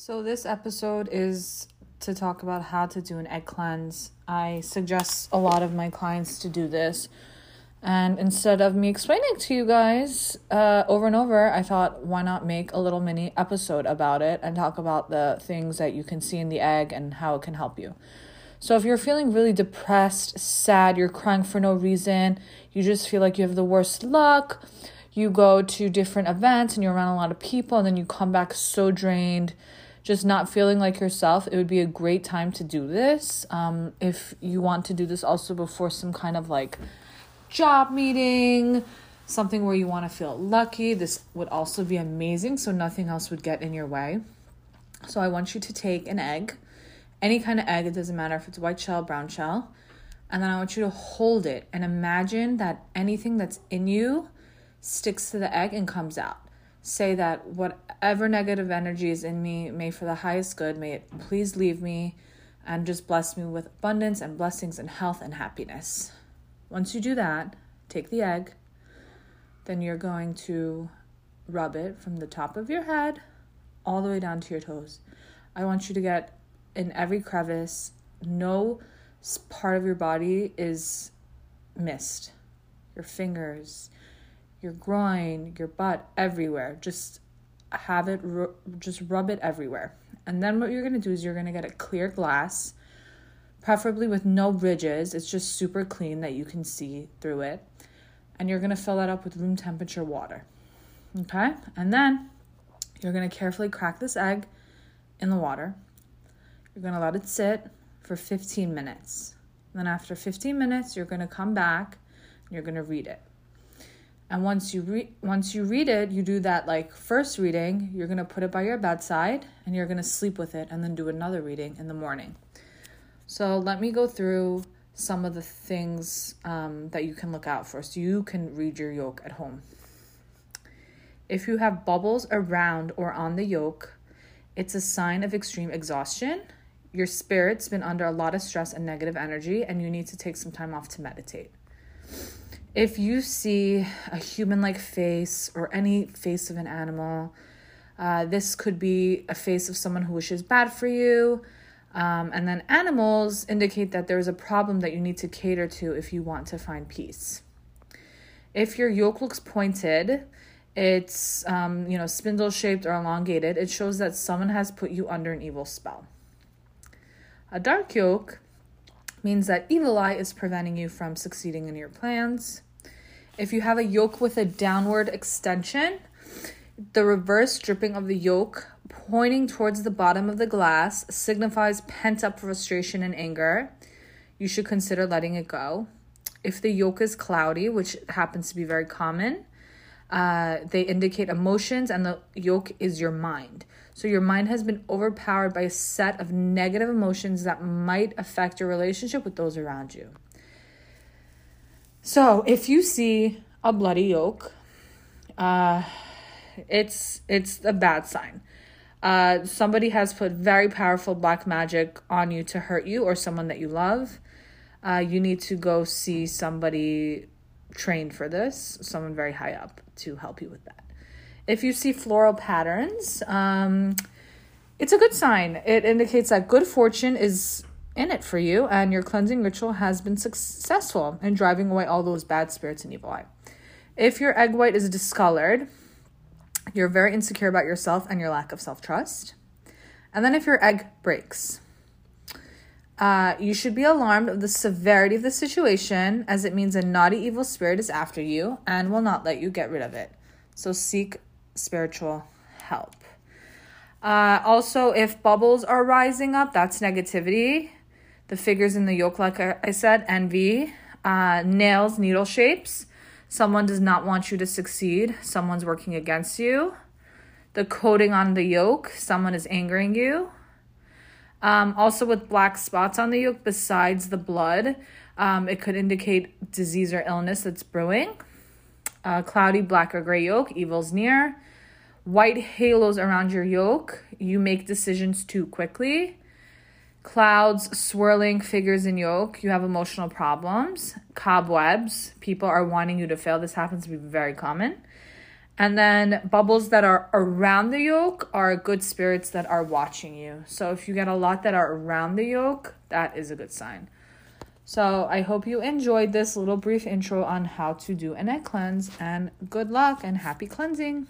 So, this episode is to talk about how to do an egg cleanse. I suggest a lot of my clients to do this. And instead of me explaining to you guys uh, over and over, I thought, why not make a little mini episode about it and talk about the things that you can see in the egg and how it can help you. So, if you're feeling really depressed, sad, you're crying for no reason, you just feel like you have the worst luck, you go to different events and you're around a lot of people, and then you come back so drained just not feeling like yourself, it would be a great time to do this. Um, if you want to do this also before some kind of like job meeting, something where you want to feel lucky, this would also be amazing. So nothing else would get in your way. So I want you to take an egg, any kind of egg, it doesn't matter if it's white shell, brown shell, and then I want you to hold it and imagine that anything that's in you sticks to the egg and comes out say that whatever negative energy is in me, may for the highest good, may it please leave me and just bless me with abundance and blessings and health and happiness. Once you do that, take the egg, then you're going to rub it from the top of your head all the way down to your toes. I want you to get in every crevice, no part of your body is missed. Your fingers, your groin, your butt, everywhere. Just have it, just rub it everywhere. And then what you're gonna do is you're gonna get a clear glass, preferably with no ridges. It's just super clean that you can see through it. And you're gonna fill that up with room temperature water. Okay? And then you're gonna carefully crack this egg in the water. You're gonna let it sit for 15 minutes. then after 15 minutes, you're gonna come back and you're gonna read it. And once you read once you read it, you do that like first reading, you're going to put it by your bedside and you're going to sleep with it and then do another reading in the morning. So let me go through some of the things um, that you can look out for so you can read your yolk at home. If you have bubbles around or on the yolk, it's a sign of extreme exhaustion. Your spirit's been under a lot of stress and negative energy, and you need to take some time off to meditate if you see a human like face or any face of an animal, uh, this could be a face of someone who wishes bad for you. Um, and then animals indicate that there's a problem that you need to cater to if you want to find peace. If your yolk looks pointed, it's um, you know spindle shaped or elongated, it shows that someone has put you under an evil spell. A dark yolk means that evil eye is preventing you from succeeding in your plans. If you have a yolk with a downward extension, the reverse dripping of the yolk pointing towards the bottom of the glass signifies pent up frustration and anger. You should consider letting it go. If the yolk is cloudy, which happens to be very common, uh, they indicate emotions, and the yolk is your mind. So your mind has been overpowered by a set of negative emotions that might affect your relationship with those around you. So if you see a bloody yolk, uh, it's it's a bad sign. Uh, somebody has put very powerful black magic on you to hurt you or someone that you love. Uh, you need to go see somebody trained for this, someone very high up to help you with that. If you see floral patterns, um, it's a good sign. It indicates that good fortune is in it for you, and your cleansing ritual has been successful in driving away all those bad spirits and evil eye. If your egg white is discolored, you're very insecure about yourself and your lack of self trust. And then if your egg breaks, uh, you should be alarmed of the severity of the situation, as it means a naughty evil spirit is after you and will not let you get rid of it. So seek spiritual help. Uh, also, if bubbles are rising up, that's negativity the figures in the yolk, like I said, envy, uh, nails, needle shapes. Someone does not want you to succeed. Someone's working against you. The coating on the yolk, someone is angering you. Um, also, with black spots on the yolk besides the blood, um, it could indicate disease or illness that's brewing. Uh, cloudy black or gray yolk, evil's near. White halos around your yolk, you make decisions too quickly clouds, swirling figures in yolk, you have emotional problems, cobwebs, people are wanting you to fail. This happens to be very common. And then bubbles that are around the yolk are good spirits that are watching you. So if you get a lot that are around the yolk, that is a good sign. So I hope you enjoyed this little brief intro on how to do an egg cleanse and good luck and happy cleansing.